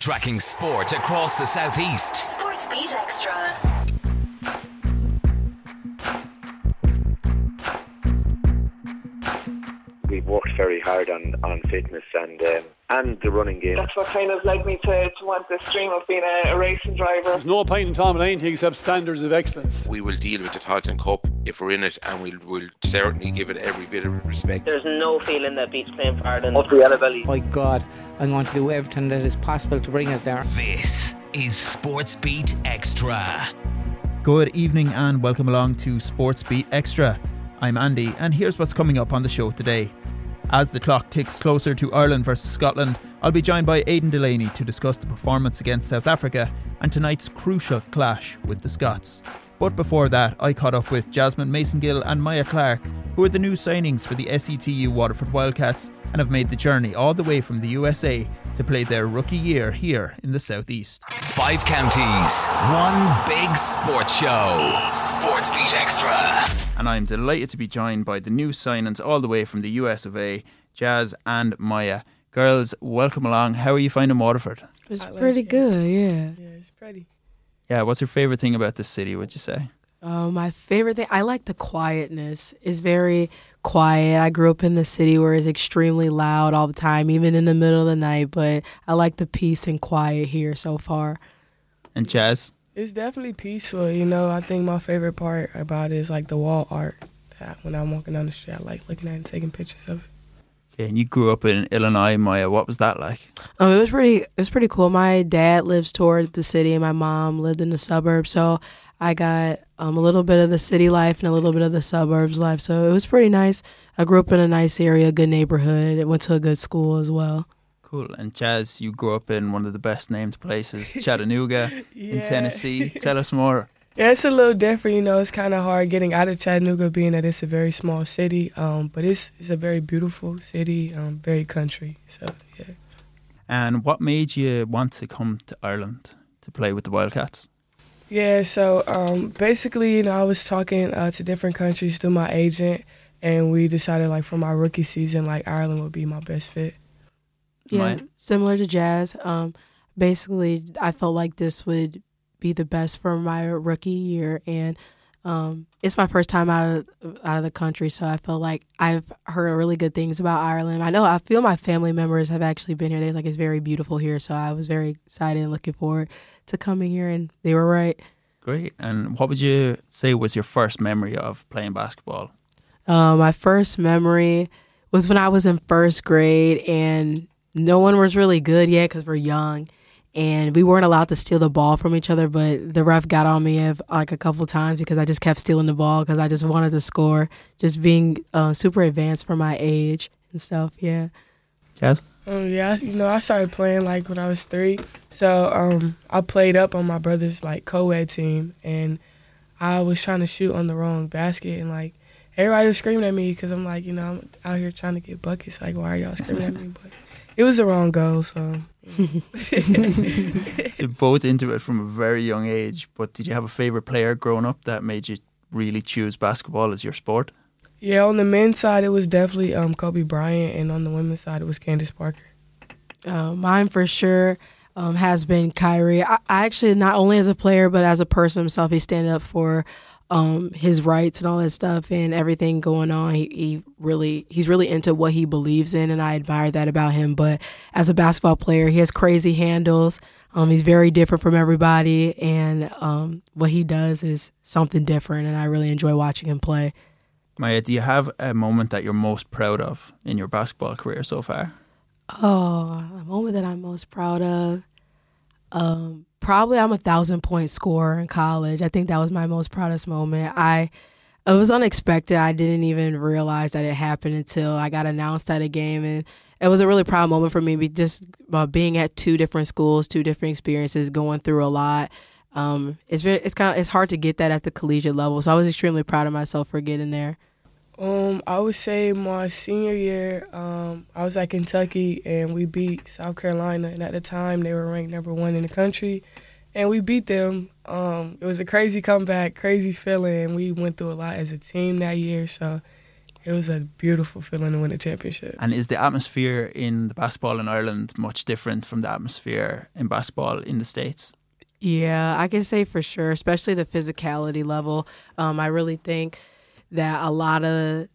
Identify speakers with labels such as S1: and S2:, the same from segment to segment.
S1: Tracking sport across the southeast.
S2: Sports Beat Extra.
S3: we've worked very hard on, on fitness and um, and the running game.
S4: That's what kind of led me to, to want this dream of being a, a racing driver.
S5: There's no point in Tom and anything except standards of excellence.
S6: We will deal with the Tailteann Cup if we're in it, and we'll, we'll certainly give it every bit of respect.
S7: There's no feeling that beats playing for Ireland up the Yellow Belly.
S8: My God, I'm going to do everything that is possible to bring us there.
S1: This is Sports Beat Extra.
S9: Good evening and welcome along to Sports Beat Extra. I'm Andy, and here's what's coming up on the show today. As the clock ticks closer to Ireland versus Scotland, I'll be joined by Aidan Delaney to discuss the performance against South Africa and tonight's crucial clash with the Scots. But before that, I caught up with Jazmine Massengill and Myia Clark, who are the new signings for the SETU Waterford Wildcats and have made the journey all the way from the USA to play their rookie year here in the southeast.
S1: Five counties, one big sports show. Sports Beat Extra.
S9: and I'm delighted to be joined by the new signings all the way from the US of A, Jazz and Myia. Girls, welcome along. How are you finding Waterford?
S10: It's pretty good, yeah.
S4: Yeah, it's pretty.
S9: Yeah, what's your favourite thing about the city, would you say?
S10: Uh, my favorite thing, I like the quietness. It's very quiet. I grew up in the city where it's extremely loud all the time, even in the middle of the night, but I like the peace and quiet here so far.
S9: And Jazz?
S4: It's definitely peaceful. You know, I think my favorite part about it is like the wall art. That when I'm walking down the street, I like looking at it and taking pictures of it.
S9: And you grew up in Illinois, Myia. What was that like?
S10: Um, it was pretty. It was pretty cool. My dad lives toward the city, and my mom lived in the suburbs. So I got um, a little bit of the city life and a little bit of the suburbs life. So it was pretty nice. I grew up in a nice area, good neighborhood. I went to a good school as well.
S9: Cool. And Jazz, you grew up in one of the best named places, Chattanooga in Tennessee. Tell us more.
S4: Yeah, it's a little different. You know, it's kind of hard getting out of Chattanooga, being that it's a very small city. Um, but it's it's a very beautiful city, um, very country. So yeah.
S9: And what made you want to come to Ireland to play with the Wildcats?
S4: Yeah, so um, basically, you know, I was talking uh, to different countries through my agent, and we decided like for my rookie season, like Ireland would be my best fit.
S10: Yeah, similar to jazz. Um, basically, I felt like this would be the best for my rookie year, and um, it's my first time out of out of the country, so I felt like I've heard really good things about Ireland. I know I feel my family members have actually been here. They're like it's very beautiful here, so I was very excited and looking forward to coming here, and they were right.
S9: Great. And what would you say was your first memory of playing basketball?
S10: Uh, my first memory was when I was in first grade, and no one was really good yet because we're young, and we weren't allowed to steal the ball from each other. But the ref got on me of, like a couple times because I just kept stealing the ball because I just wanted to score, just being uh, super advanced for my age and stuff. Yeah.
S9: Jazz?
S4: Um, yeah, I, you know, I started playing like when I was three. So um, I played up on my brother's like co-ed team, and I was trying to shoot on the wrong basket, and like everybody was screaming at me because I'm like, you know, I'm out here trying to get buckets. Like, why are y'all screaming at me? But it was the wrong goal, so.
S9: So you're both into it from a very young age, but did you have a favourite player growing up that made you really choose basketball as your sport?
S4: Yeah, on the men's side, it was definitely um, Kobe Bryant, and on the women's side, it was Candace Parker.
S10: Uh, mine for sure um, has been Kyrie. I, I actually not only as a player but as a person himself, he stand up for um, his rights and all that stuff and everything going on. He, he really he's really into what he believes in, and I admire that about him. But as a basketball player, he has crazy handles. Um, he's very different from everybody, and um, what he does is something different, and I really enjoy watching him play.
S9: Myia, do you have a moment that you're most proud of in your basketball career so far?
S10: Oh, a moment that I'm most proud of. Um, probably I'm a thousand point scorer in college. I think that was my most proudest moment. I it was unexpected. I didn't even realize that it happened until I got announced at a game, and it was a really proud moment for me. Just uh, being at two different schools, two different experiences, going through a lot. Um, it's very, it's kind of, it's hard to get that at the collegiate level. So I was extremely proud of myself for getting there.
S4: Um, I would say my senior year, um, I was at Kentucky and we beat South Carolina, and at the time they were ranked number one in the country, and we beat them. Um, it was a crazy comeback, crazy feeling, and we went through a lot as a team that year. So it was a beautiful feeling to win a championship.
S9: And is the atmosphere in the basketball in Ireland much different from the atmosphere in basketball in the States?
S10: Yeah, I can say for sure, especially the physicality level. Um, I really think that a lot of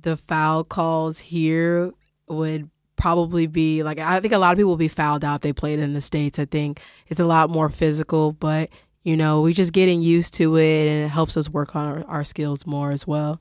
S10: the foul calls here would probably be like I think a lot of people will be fouled out they played in the states. I think it's a lot more physical, but you know we're just getting used to it and it helps us work on our, our skills more as well.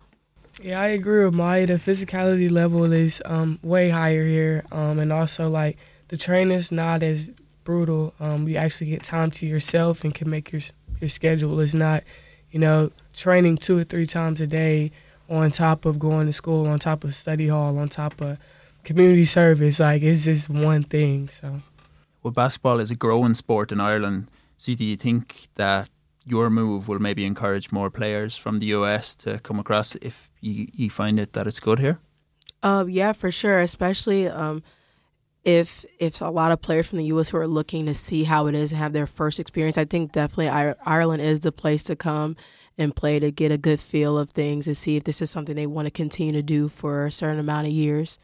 S4: Yeah, I agree with Myia. The physicality level is um, way higher here, um, and also like the training's not as brutal. Um, you actually get time to yourself and can make your your schedule. It's not, you know, training two or three times a day on top of going to school, on top of study hall, on top of community service. Like it's just one thing. So,
S9: well, basketball is a growing sport in Ireland. So, do you think that your move will maybe encourage more players from the US to come across if you, you find it that it's good here?
S10: Uh, yeah, for sure. Especially um, if if a lot of players from the U.S. who are looking to see how it is and have their first experience, I think definitely Ireland is the place to come and play to get a good feel of things and see if this is something they want to continue to do for a certain amount of years.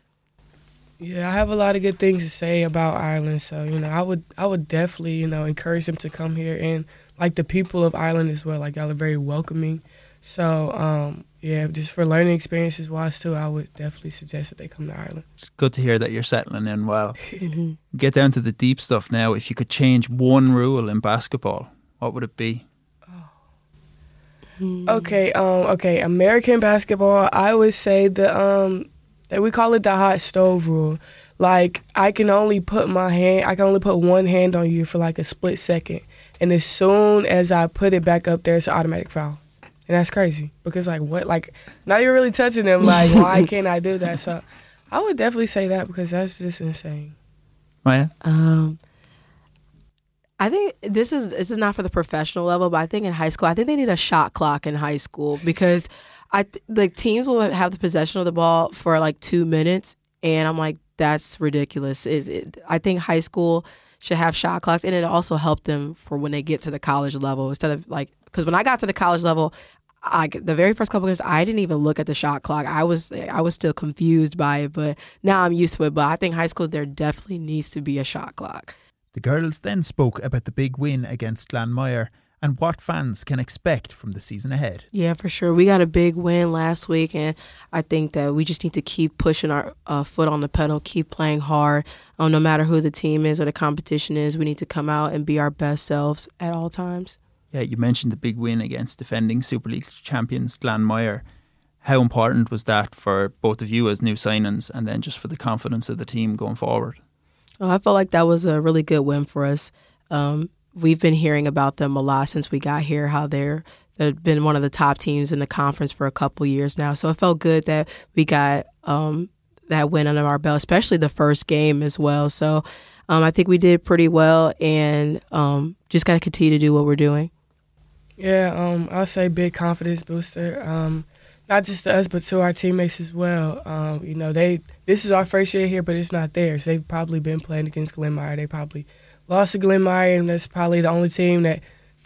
S4: Yeah, I have a lot of good things to say about Ireland, so you know, I would I would definitely you know encourage them to come here and like the people of Ireland as well. Like y'all are very welcoming, so um, yeah, just for learning experiences wise too, I would definitely suggest that they come to Ireland.
S9: It's good to hear that you're settling in well. mm-hmm. Get down to the deep stuff now. If you could change one rule in basketball, what would it be?
S4: Oh. Okay, um, okay, American basketball, I would say the um that we call it the hot stove rule. Like I can only put my hand I can only put one hand on you for like a split second. And as soon as I put it back up there, it's an automatic foul and that's crazy because like what like not even really touching them like why can't I do that? So I would definitely say that because that's just insane.
S9: Myia,
S10: um, I think this is this is not for the professional level, but I think in high school, I think they need a shot clock in high school because I th- like teams will have the possession of the ball for like two minutes, and I'm like that's ridiculous. It, it, I think high school should have shot clocks, and it also help them for when they get to the college level instead of like because when I got to the college level, I the very first couple games I didn't even look at the shot clock. I was I was still confused by it, but now I'm used to it. But I think high school there definitely needs to be a shot clock.
S9: The girls then spoke about the big win against Glanmire and what fans can expect from the season ahead.
S10: Yeah, for sure. We got a big win last week, and I think that we just need to keep pushing our uh, foot on the pedal, keep playing hard. Um, no matter who the team is or the competition is, we need to come out and be our best selves at all times.
S9: Yeah, you mentioned the big win against defending Super League champions Glanmire. How important was that for both of you as new signings and then just for the confidence of the team going forward?
S10: Oh, I felt like that was a really good win for us. Um, we've been hearing about them a lot since we got here, how they're they've been one of the top teams in the conference for a couple years now. So it felt good that we got um, that win under our belt, especially the first game as well. So um, I think we did pretty well, and um, just got to continue to do what we're doing.
S4: Yeah, um, I'll say big confidence booster. Um, not just to us, but to our teammates as well. Um, you know, they this is our first year here, but it's not theirs. They've probably been playing against Glanmire. They probably lost to Glanmire, and that's probably the only team that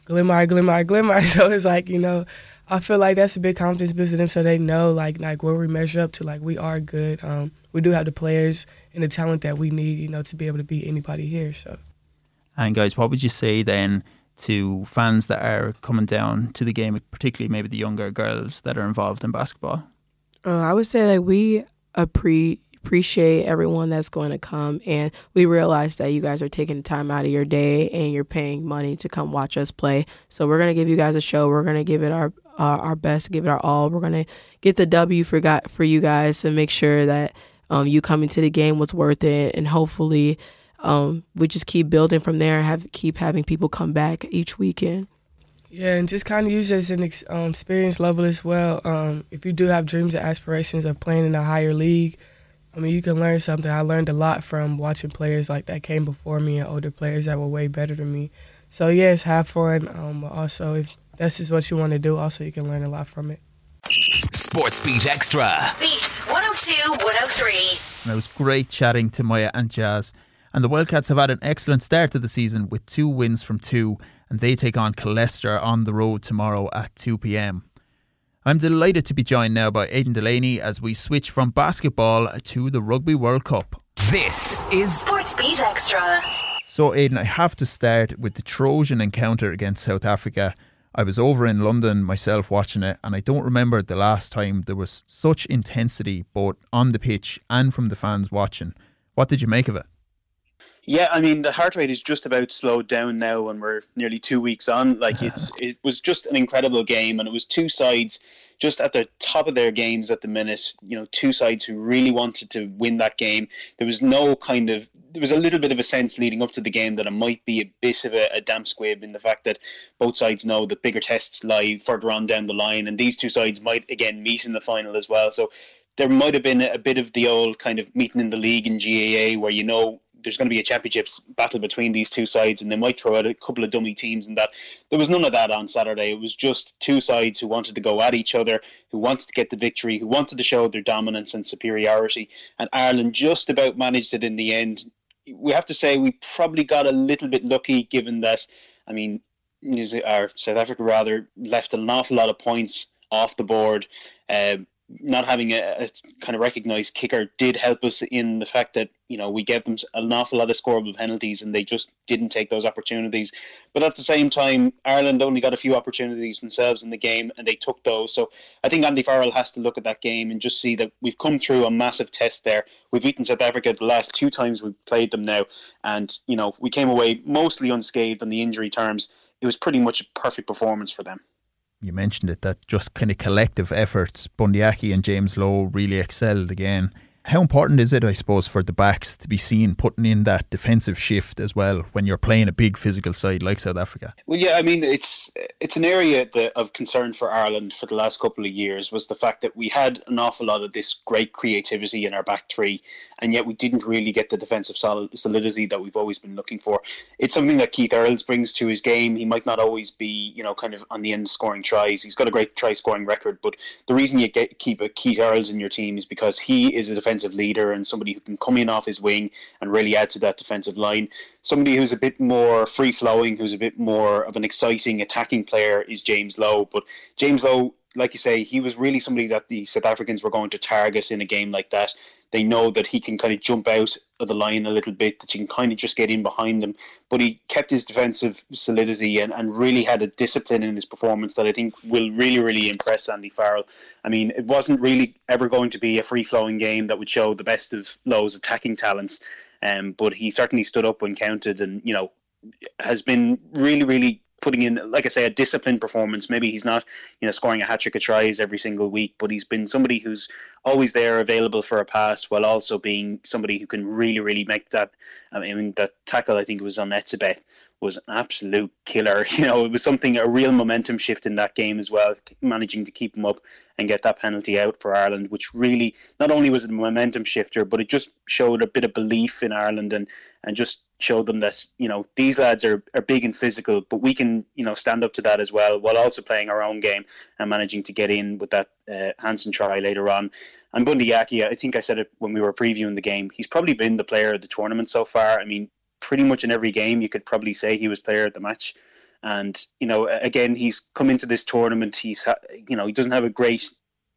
S4: Glanmire, Glanmire, Glanmire. So it's like you know, I feel like that's a big confidence boost to them, so they know like like where we measure up to. Like we are good. Um, we do have the players and the talent that we need, you know, to be able to beat anybody here. So.
S9: And guys, what would you say then? To fans that are coming down to the game, particularly maybe the younger girls that are involved in basketball?
S10: Uh, I would say that we appre- appreciate everyone that's going to come, and we realize that you guys are taking time out of your day and you're paying money to come watch us play. So we're gonna give you guys a show. We're gonna give it our our best, give it our all. We're gonna get the W for got for you guys to make sure that um, you coming to the game was worth it, and hopefully um, we just keep building from there. Have keep having people come back each weekend.
S4: Yeah, and just kind of use it as an ex- um, experience level as well. Um, if you do have dreams and aspirations of playing in a higher league, I mean, you can learn something. I learned a lot from watching players like that came before me and older players that were way better than me. So yes, have fun. Um, also, if this is what you want to do, also you can learn a lot from it.
S1: Sports Beat Extra.
S2: Beat 102 103.
S9: And it was great chatting to Myia and Jazz. And the Wildcats have had an excellent start to the season with two wins from two, and they take on Killester on the road tomorrow at 2 pm. I'm delighted to be joined now by Aidan Delaney as we switch from basketball to the Rugby World Cup.
S1: This is
S2: Sports Beat Extra.
S9: So, Aidan, I have to start with the Trojan encounter against South Africa. I was over in London myself watching it, and I don't remember the last time there was such intensity both on the pitch and from the fans watching. What did you make of it?
S11: Yeah, I mean the heart rate is just about slowed down now, and we're nearly two weeks on. Like it's it was just an incredible game, and it was two sides just at the top of their games at the minute. You know, two sides who really wanted to win that game. There was no kind of there was a little bit of a sense leading up to the game that it might be a bit of a, a damp squib in the fact that both sides know that bigger tests lie further on down the line, and these two sides might again meet in the final as well. So there might have been a bit of the old kind of meeting in the league in GAA where you know there's going to be a championships battle between these two sides, and they might throw out a couple of dummy teams. And that there was none of that on Saturday. It was just two sides who wanted to go at each other, who wanted to get the victory, who wanted to show their dominance and superiority. And Ireland just about managed it in the end. We have to say we probably got a little bit lucky, given that I mean, our South Africa rather left an awful lot of points off the board. Um, not having a, a, kind of recognized kicker did help us in the fact that you know we gave them an awful lot of scoreable penalties and they just didn't take those opportunities. But at the same time, Ireland only got a few opportunities themselves in the game and they took those. So I think Andy Farrell has to look at that game and just see that we've come through a massive test there. We've beaten South Africa the last two times we've played them now, and you know we came away mostly unscathed on the injury terms. It was pretty much a perfect performance for them
S9: you mentioned it, that just kind of collective efforts, Bundee Aki and James Lowe really excelled again. How important is it, I suppose, for the backs to be seen putting in that defensive shift as well when you're playing a big physical side like South Africa?
S11: Well, yeah, I mean, it's it's an area that, of concern for Ireland for the last couple of years was the fact that we had an awful lot of this great creativity in our back three, and yet we didn't really get the defensive solidity that we've always been looking for. It's something that Keith Earls brings to his game. He might not always be, you know, kind of on the end scoring tries. He's got a great try scoring record, but the reason you get keep a Keith Earls in your team is because he is a defensive defensive leader and somebody who can come in off his wing and really add to that defensive line. Somebody who's a bit more free flowing, who's a bit more of an exciting attacking player is James Lowe. But James Lowe like you say, he was really somebody that the South Africans were going to target in a game like that. They know that he can kind of jump out of the line a little bit, that you can kind of just get in behind them. But he kept his defensive solidity and, and really had a discipline in his performance that I think will really, really impress Andy Farrell. I mean, it wasn't really ever going to be a free flowing game that would show the best of Lowe's attacking talents. Um, but he certainly stood up when counted and, you know, has been really, really putting in, like I say, a disciplined performance. Maybe he's not, you know, scoring a hat trick of tries every single week, but he's been somebody who's always there, available for a pass, while also being somebody who can really, really make that. I mean, that tackle I think was on Etzebeth was an absolute killer. You know, it was something a real momentum shift in that game as well, managing to keep him up and get that penalty out for Ireland, which really not only was it a momentum shifter, but it just showed a bit of belief in Ireland and and just showed them that you know these lads are, are big and physical, but we can you know stand up to that as well, while also playing our own game and managing to get in with that uh, Hansen try later on. And Bundee Aki, I think I said it when we were previewing the game. He's probably been the player of the tournament so far. I mean, pretty much in every game, you could probably say he was player of the match. And you know, again, he's come into this tournament. He's ha- you know he doesn't have a great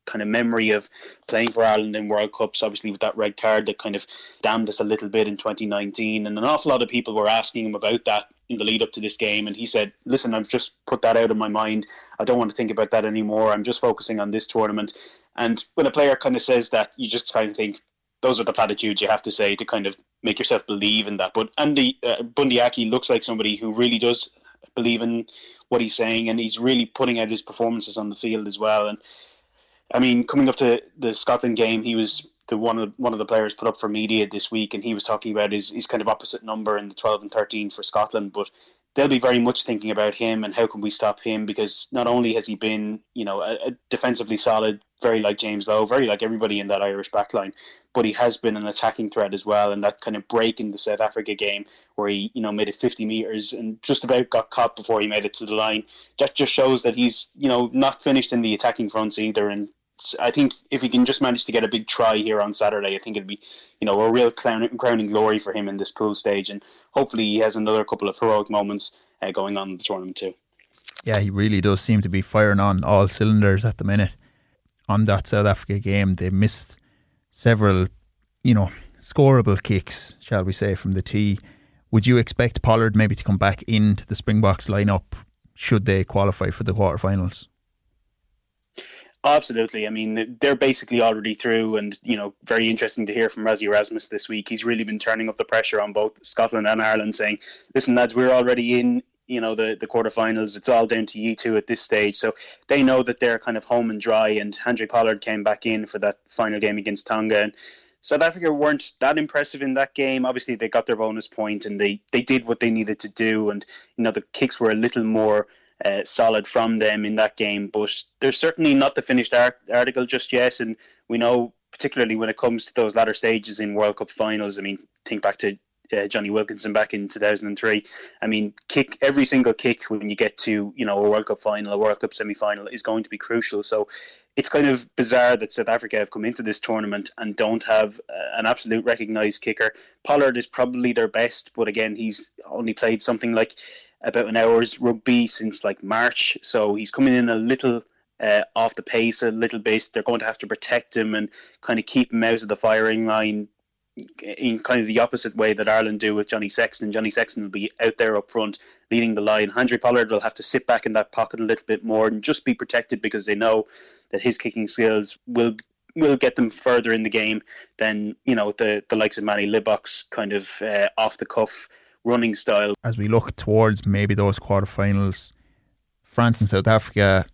S11: kind of memory of playing for Ireland in World Cups, obviously with that red card that kind of damned us a little bit in 2019. And an awful lot of people were asking him about that in the lead up to this game. And he said, listen, I've just put that out of my mind. I don't want to think about that anymore. I'm just focusing on this tournament. And when a player kind of says that, you just kind of think, those are the platitudes you have to say to kind of make yourself believe in that. But Andy uh, Bundee Aki looks like somebody who really does believe in what he's saying, and he's really putting out his performances on the field as well. And I mean, coming up to the Scotland game, he was the one of one of the players put up for media this week, and he was talking about his his kind of opposite number in the twelve and thirteen for Scotland. But they'll be very much thinking about him and how can we stop him because not only has he been you know a, a defensively solid, very like James Lowe, very like everybody in that Irish backline, but he has been an attacking threat as well. And that kind of break in the South Africa game where he you know made it fifty meters and just about got caught before he made it to the line. That just shows that he's you know not finished in the attacking fronts either, and I think if he can just manage to get a big try here on Saturday, I think it'd be, you know, a real crowning glory for him in this pool stage, and hopefully he has another couple of heroic moments uh, going on in the tournament too.
S9: Yeah, he really does seem to be firing on all cylinders at the minute. On that South Africa game, they missed several, you know, scoreable kicks, shall we say, from the tee. Would you expect Pollard maybe to come back into the Springboks lineup should they qualify for the quarterfinals?
S11: Absolutely. I mean, they're basically already through, and you know, very interesting to hear from Rassie Erasmus this week. He's really been turning up the pressure on both Scotland and Ireland, saying, "Listen, lads, we're already in. You know, the the quarterfinals. It's all down to you two at this stage." So they know that they're kind of home and dry. And Handré Pollard came back in for that final game against Tonga, and South Africa weren't that impressive in that game. Obviously, they got their bonus point and they they did what they needed to do, and you know, the kicks were a little more uh, solid from them in that game. But they're certainly not the finished art- article just yet. And we know, particularly when it comes to those latter stages in World Cup finals, I mean, think back to uh, Jonny Wilkinson back in 2003. I mean, kick every single kick when you get to you know a World Cup final, a World Cup semi final is going to be crucial. So it's kind of bizarre that South Africa have come into this tournament and don't have uh, an absolute recognised kicker. Pollard is probably their best, but again, he's only played something like about an hour's rugby since like March, so he's coming in a little uh, off the pace a little bit. They're going to have to protect him and kind of keep him out of the firing line in kind of the opposite way that Ireland do with Johnny Sexton. Johnny Sexton will be out there up front leading the line. Handré Pollard will have to sit back in that pocket a little bit more and just be protected because they know that his kicking skills will will get them further in the game than you know the the likes of Manie Libbok's kind of uh, off the cuff running style.
S9: As we look towards maybe those quarterfinals, France and South Africa,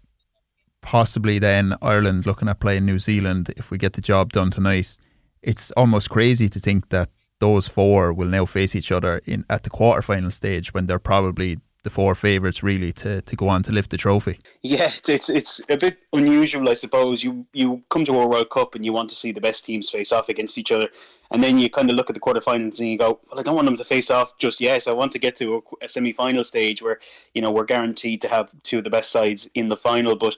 S9: possibly then Ireland looking at playing New Zealand if we get the job done tonight. It's almost crazy to think that those four will now face each other in at the quarterfinal stage when they're probably the four favourites really to, to go on to lift the trophy.
S11: Yeah, it's, it's a bit unusual, I suppose. You you come to a World Cup and you want to see the best teams face off against each other, and then you kind of look at the quarterfinals and you go, "Well, I don't want them to face off just yet. So I want to get to a, a semi-final stage where you know we're guaranteed to have two of the best sides in the final." But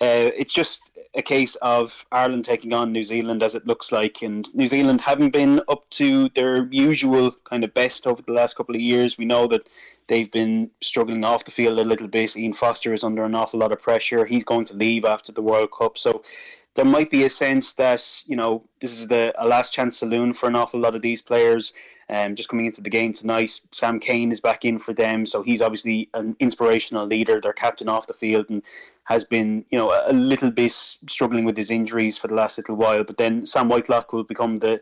S11: uh, it's just a case of Ireland taking on New Zealand as it looks like, and New Zealand having been up to their usual kind of best over the last couple of years. We know that they've been struggling off the field a little bit. Ian Foster is under an awful lot of pressure. He's going to leave after the World Cup, so there might be a sense that you know this is the a last chance saloon for an awful lot of these players. Um, just coming into the game tonight, Sam Cane is back in for them, so he's obviously an inspirational leader. Their captain off the field and has been, you know, a little bit struggling with his injuries for the last little while. But then Sam Whitelock will become the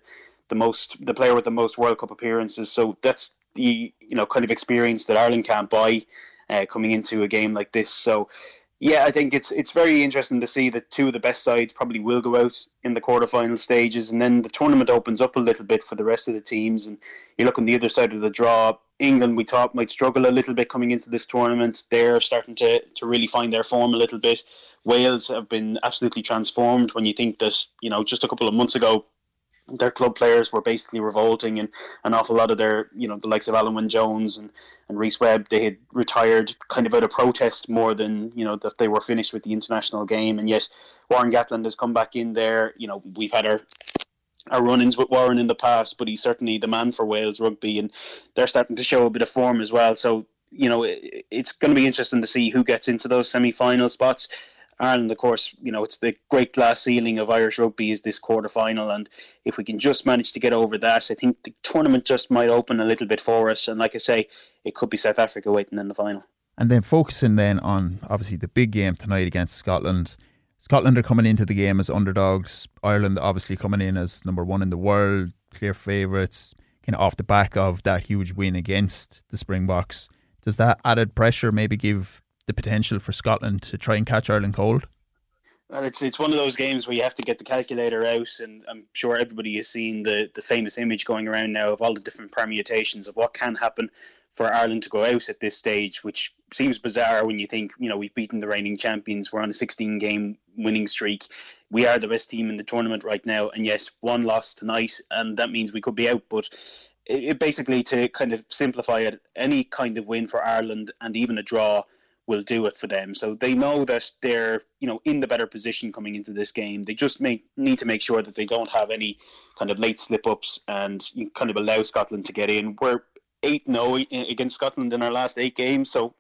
S11: the most the player with the most World Cup appearances. So that's the you know kind of experience that Ireland can't buy uh, coming into a game like this. So yeah, I think it's it's very interesting to see that two of the best sides probably will go out in the quarterfinal stages, and then the tournament opens up a little bit for the rest of the teams. And you look on the other side of the draw. England, we thought might struggle a little bit coming into this tournament. They're starting to, to really find their form a little bit. Wales have been absolutely transformed when you think that, you know, just a couple of months ago, their club players were basically revolting, and an awful lot of their, you know, the likes of Alun Wyn Jones and, and Rhys Webb, they had retired kind of out of protest more than, you know, that they were finished with the international game. And yet, Warren Gatland has come back in there. You know, we've had our our run-ins with Warren in the past, but he's certainly the man for Wales rugby, and they're starting to show a bit of form as well. So you know, it, it's going to be interesting to see who gets into those semi-final spots. Ireland, of course, you know, it's the great glass ceiling of Irish rugby is this quarter final. And if we can just manage to get over that, I think the tournament just might open a little bit for us. And like I say, it could be South Africa waiting in the final.
S9: And then focusing then on obviously the big game tonight against Scotland. Scotland are coming into the game as underdogs. Ireland obviously coming in as number one in the world, clear favourites, kind of off the back of that huge win against the Springboks. Does that added pressure maybe give the potential for Scotland to try and catch Ireland cold?
S11: Well, it's it's one of those games where you have to get the calculator out, and I'm sure everybody has seen the the famous image going around now of all the different permutations of what can happen for Ireland to go out at this stage, which seems bizarre when you think you know we've beaten the reigning champions, we're on a 16 game winning streak, we are the best team in the tournament right now, and yes, one loss tonight, and that means we could be out, but. It, basically to kind of simplify it, any kind of win for Ireland and even a draw will do it for them. So they know that they're you know in the better position coming into this game. They just make need to make sure that they don't have any kind of late slip ups and you kind of allow Scotland to get in. We're eight 0 against Scotland in our last eight games, so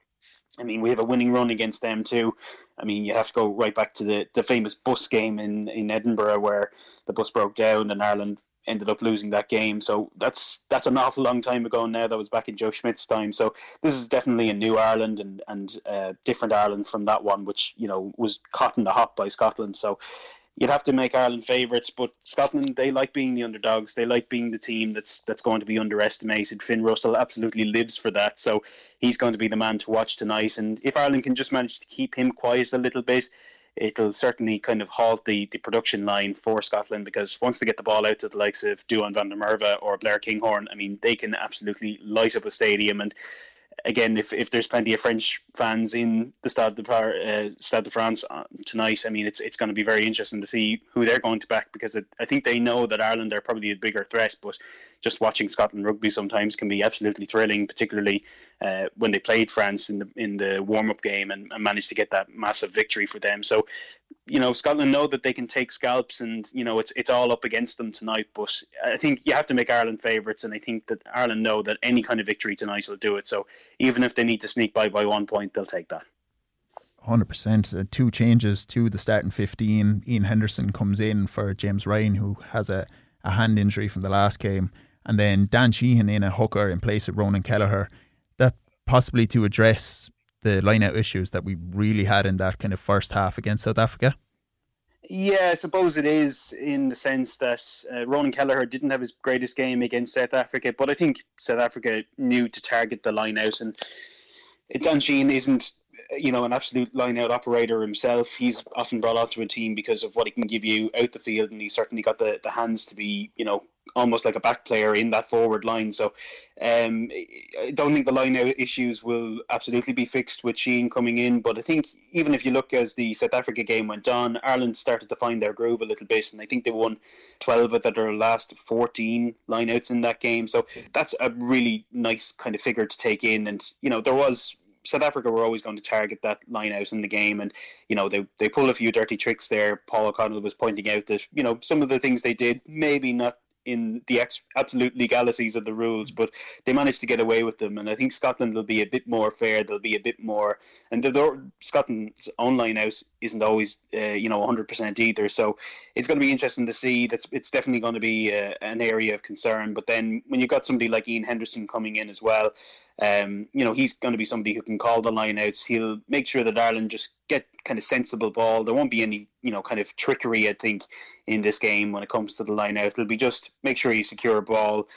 S11: I mean, we have a winning run against them too. I mean, you have to go right back to the, the famous bus game in, in Edinburgh where the bus broke down and Ireland ended up losing that game. So that's that's an awful long time ago now. That was back in Joe Schmidt's time. So this is definitely a new Ireland and and uh, different Ireland from that one, which you know was caught in the hop by Scotland. So you'd have to make Ireland favourites, but Scotland they like being the underdogs. They like being the team that's that's going to be underestimated. Finn Russell absolutely lives for that, so he's going to be the man to watch tonight. And if Ireland can just manage to keep him quiet a little bit, it'll certainly kind of halt the, the production line for Scotland because once they get the ball out to the likes of Duhan van der Merwe or Blair Kinghorn, I mean, they can absolutely light up a stadium. And again, if, if there's plenty of French fans in the Stade de, uh, Stade de France uh, tonight, I mean, it's it's going to be very interesting to see who they're going to back because it, I think they know that Ireland are probably a bigger threat. But just watching Scotland rugby sometimes can be absolutely thrilling, particularly uh, when they played France in the in the warm up game and, and managed to get that massive victory for them. So you know Scotland know that they can take scalps, and you know it's it's all up against them tonight. But I think you have to make Ireland favourites, and I think that Ireland know that any kind of victory tonight will do it. So even if they need to sneak by by one point, they'll take that.
S9: Hundred uh, percent. Two changes to the starting fifteen. Ian Henderson comes in for James Ryan, who has a, a hand injury from the last game, and then Dan Sheehan in a hooker in place of Ronan Kelleher. That possibly to address the line-out issues that we really had in that kind of first half against South Africa?
S11: Yeah, I suppose it is in the sense that uh, Ronan Kelleher didn't have his greatest game against South Africa, but I think South Africa knew to target the line out, and Dan Sheehan isn't you know, an absolute line out operator himself. He's often brought onto a team because of what he can give you out the field, and he's certainly got the, the hands to be, you know, almost like a back player in that forward line. So um, I don't think the line out issues will absolutely be fixed with Sheen coming in. But I think even if you look as the South Africa game went on, Ireland started to find their groove a little bit. And I think they won 12 out of their last 14 lineouts in that game. So that's a really nice kind of figure to take in. And, you know, there was South Africa were always going to target that line out in the game, and you know they they pull a few dirty tricks there. Paul O'Connell was pointing out that you know some of the things they did maybe not in the ex- absolute legalities of the rules, but they managed to get away with them. And I think Scotland will be a bit more fair. They'll be a bit more, and the, the Scotland's own line out isn't always, uh, you know, 100% either. So it's going to be interesting to see. That's it's definitely going to be uh, an area of concern. But then when you've got somebody like Ian Henderson coming in as well, um, you know, he's going to be somebody who can call the lineouts. He'll make sure that Ireland just get kind of sensible ball. There won't be any, you know, kind of trickery, I think, in this game when it comes to the lineout. It'll be just make sure you secure a ball,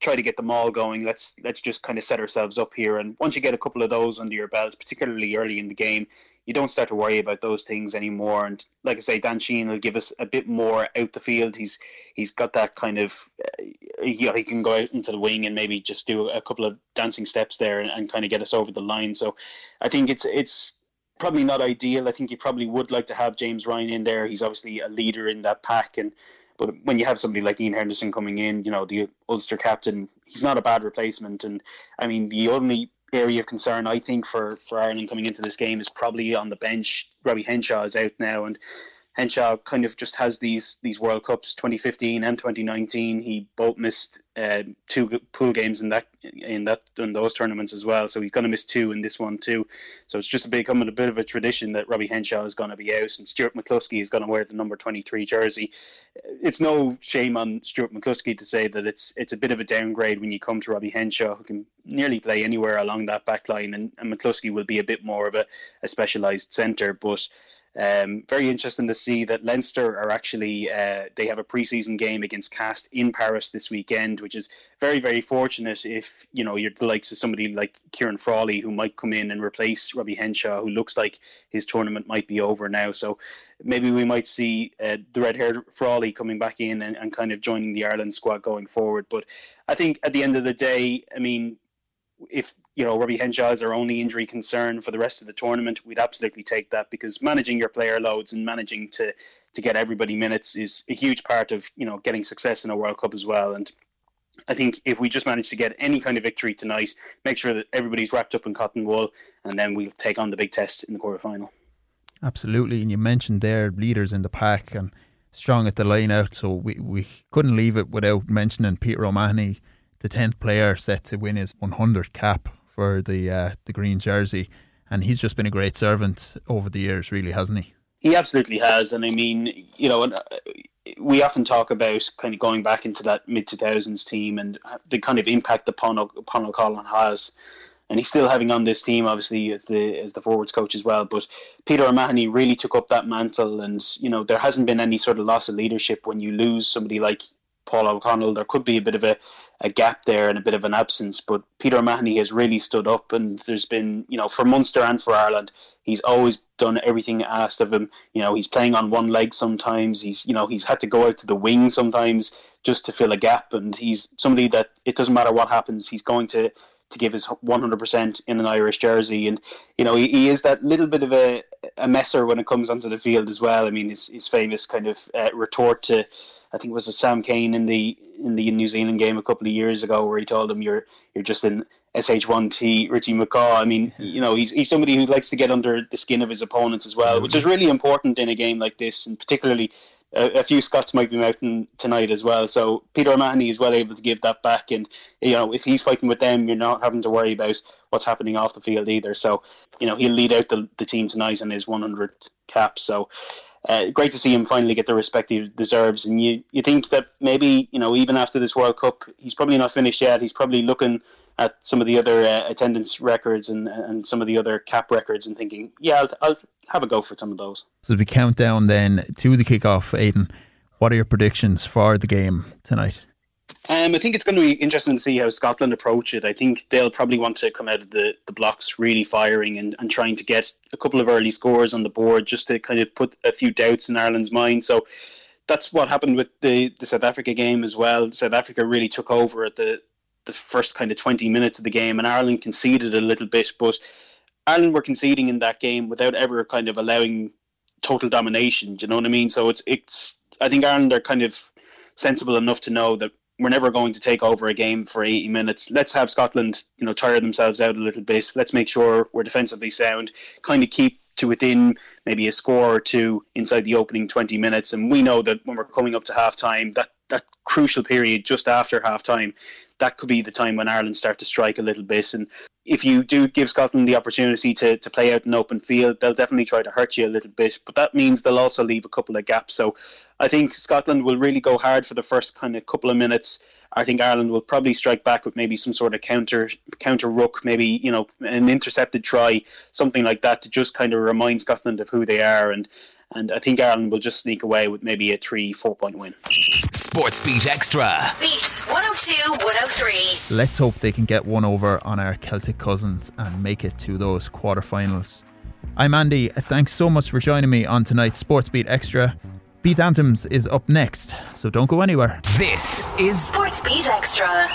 S11: try to get them all going. Let's let's just kind of set ourselves up here. And once you get a couple of those under your belt, particularly early in the game, you don't start to worry about those things anymore. And like I say, Dan Sheen will give us a bit more out the field. He's he's got that kind of uh, you know, he can go out into the wing and maybe just do a couple of dancing steps there and, and kind of get us over the line. So I think it's it's probably not ideal. I think you probably would like to have James Ryan in there. He's obviously a leader in that pack and. But when you have somebody like Ian Henderson coming in, you know, the Ulster captain, he's not a bad replacement. And I mean, the only area of concern I think for, for Ireland coming into this game is probably on the bench. Robbie Henshaw is out now, and Henshaw kind of just has these these World Cups, 2015 and 2019. He both missed uh, two pool games in that in that in those tournaments as well. So he's going to miss two in this one too. So it's just becoming a bit of a tradition that Robbie Henshaw is going to be out and Stuart McCloskey is going to wear the number 23 jersey. It's no shame on Stuart McCloskey to say that it's it's a bit of a downgrade when you come to Robbie Henshaw, who can nearly play anywhere along that back line, and, and McCloskey will be a bit more of a, a specialised centre, but. Um, very interesting to see that Leinster are actually uh, they have a preseason game against Cast in Paris this weekend, which is very very fortunate if you know you're the likes of somebody like Ciarán Frawley who might come in and replace Robbie Henshaw, who looks like his tournament might be over now. So maybe we might see uh, the red-haired Frawley coming back in and, and kind of joining the Ireland squad going forward. But I think at the end of the day, I mean, if you know Robbie Henshaw is our only injury concern for the rest of the tournament, we'd absolutely take that because managing your player loads and managing to to get everybody minutes is a huge part of you know getting success in a World Cup as well. And I think if we just manage to get any kind of victory tonight, make sure that everybody's wrapped up in cotton wool, and then we'll take on the big test in the quarter final.
S9: Absolutely, and you mentioned their leaders in the pack and strong at the line out, so we we couldn't leave it without mentioning Peter O'Mahony the tenth player set to win his 100 cap for the uh, the green jersey. and he's just been a great servant over the years, really, hasn't he?
S11: He absolutely has, and I mean, you know, uh, we often talk about kind of going back into that mid two thousands team and the kind of impact that Paul, O'Connell has and he's still having on this team, obviously as the as the forwards coach as well. But Peter O'Mahony really took up that mantle, and you know there hasn't been any sort of loss of leadership when you lose somebody like Paul O'Connell. There could be a bit of a, a gap there and a bit of an absence, but Peter O'Mahony has really stood up, and there's been you know for Munster and for Ireland, he's always done everything asked of him. You know he's playing on one leg sometimes. He's you know he's had to go out to the wing sometimes just to fill a gap, and he's somebody that it doesn't matter what happens, he's going to to give his 100% in an Irish jersey. And, you know, he, he is that little bit of a, a messer when it comes onto the field as well. I mean, his, his famous kind of uh, retort to, I think it was a Sam Cane in the in the New Zealand game a couple of years ago where he told him you're you're just in SH1T Richie McCaw. I mean, you know, he's he's somebody who likes to get under the skin of his opponents as well, which is really important in a game like this, and particularly a, a, few Scots might be mounting tonight as well. So Peter O'Mahony is well able to give that back, and you know if he's fighting with them, you're not having to worry about what's happening off the field either. So you know he'll lead out the, the team tonight in his 100 cap. So. Uh, great to see him finally get the respect he deserves. And you, you think that maybe, you know, even after this World Cup, he's probably not finished yet. He's probably looking at some of the other uh, attendance records and, and some of the other cap records and thinking, yeah, I'll, I'll have a go for some of those.
S9: So we count down then to the kickoff, Aidan. what are your predictions for the game tonight?
S11: Um, I think it's going to be interesting to see how Scotland approach it. I think they'll probably want to come out of the, the blocks really firing and, and trying to get a couple of early scores on the board just to kind of put a few doubts in Ireland's mind. So that's what happened with the, the South Africa game as well. South Africa really took over at the, the first kind of 20 minutes of the game, and Ireland conceded a little bit, but Ireland were conceding in that game without ever kind of allowing total domination. Do you know what I mean? So it's it's I think Ireland are kind of sensible enough to know that we're never going to take over a game for 80 minutes. Let's have Scotland, you know, tire themselves out a little bit. Let's make sure we're defensively sound, kind of keep to within maybe a score or two inside the opening 20 minutes. And we know that when we're coming up to half time, that, that crucial period just after half time, that could be the time when Ireland start to strike a little bit. And if you do give Scotland the opportunity to, to play out an open field, they'll definitely try to hurt you a little bit. But that means they'll also leave a couple of gaps. So I think Scotland will really go hard for the first kind of couple of minutes. I think Ireland will probably strike back with maybe some sort of counter counter ruck, maybe you know an intercepted try, something like that, to just kind of remind Scotland of who they are. And and I think Ireland will just sneak away with maybe a three, four point win.
S1: Sports Beat Extra.
S2: Beat 102 103.
S9: Let's hope they can get one over on our Celtic cousins and make it to those quarterfinals. I'm Andy. Thanks so much for joining me on tonight's Sports Beat Extra. Beat Anthems is up next, so don't go anywhere.
S1: This is
S2: Sports Beat Extra.